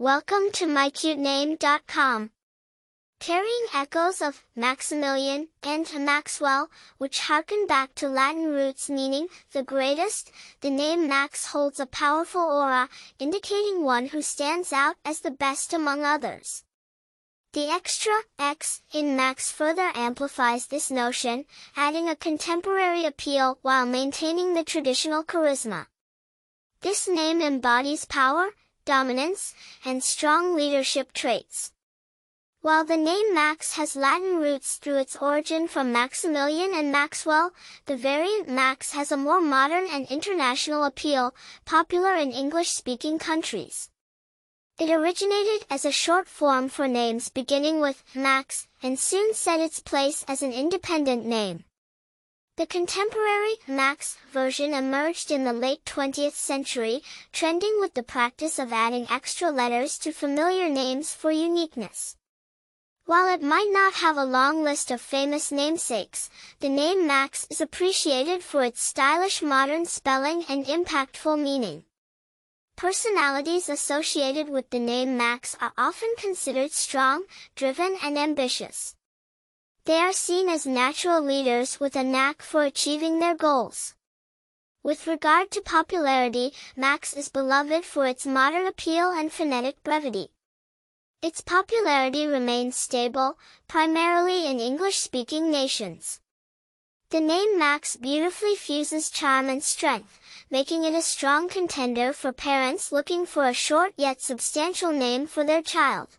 Welcome to mycutename.com. Carrying echoes of Maximilian and Maxwell, which harken back to Latin roots meaning the greatest, the name Maxx holds a powerful aura, indicating one who stands out as the best among others. The extra X in Maxx further amplifies this notion, adding a contemporary appeal while maintaining the traditional charisma. This name embodies power, dominance, and strong leadership traits. While the name Max has Latin roots through its origin from Maximilian and Maxwell, the variant Maxx has a more modern and international appeal, popular in English-speaking countries. It originated as a short form for names beginning with Max, and soon set its place as an independent name. The contemporary Maxx version emerged in the late 20th century, trending with the practice of adding extra letters to familiar names for uniqueness. While it might not have a long list of famous namesakes, the name Maxx is appreciated for its stylish modern spelling and impactful meaning. Personalities associated with the name Maxx are often considered strong, driven and ambitious. They are seen as natural leaders with a knack for achieving their goals. With regard to popularity, Maxx is beloved for its modern appeal and phonetic brevity. Its popularity remains stable, primarily in English-speaking nations. The name Maxx beautifully fuses charm and strength, making it a strong contender for parents looking for a short yet substantial name for their child.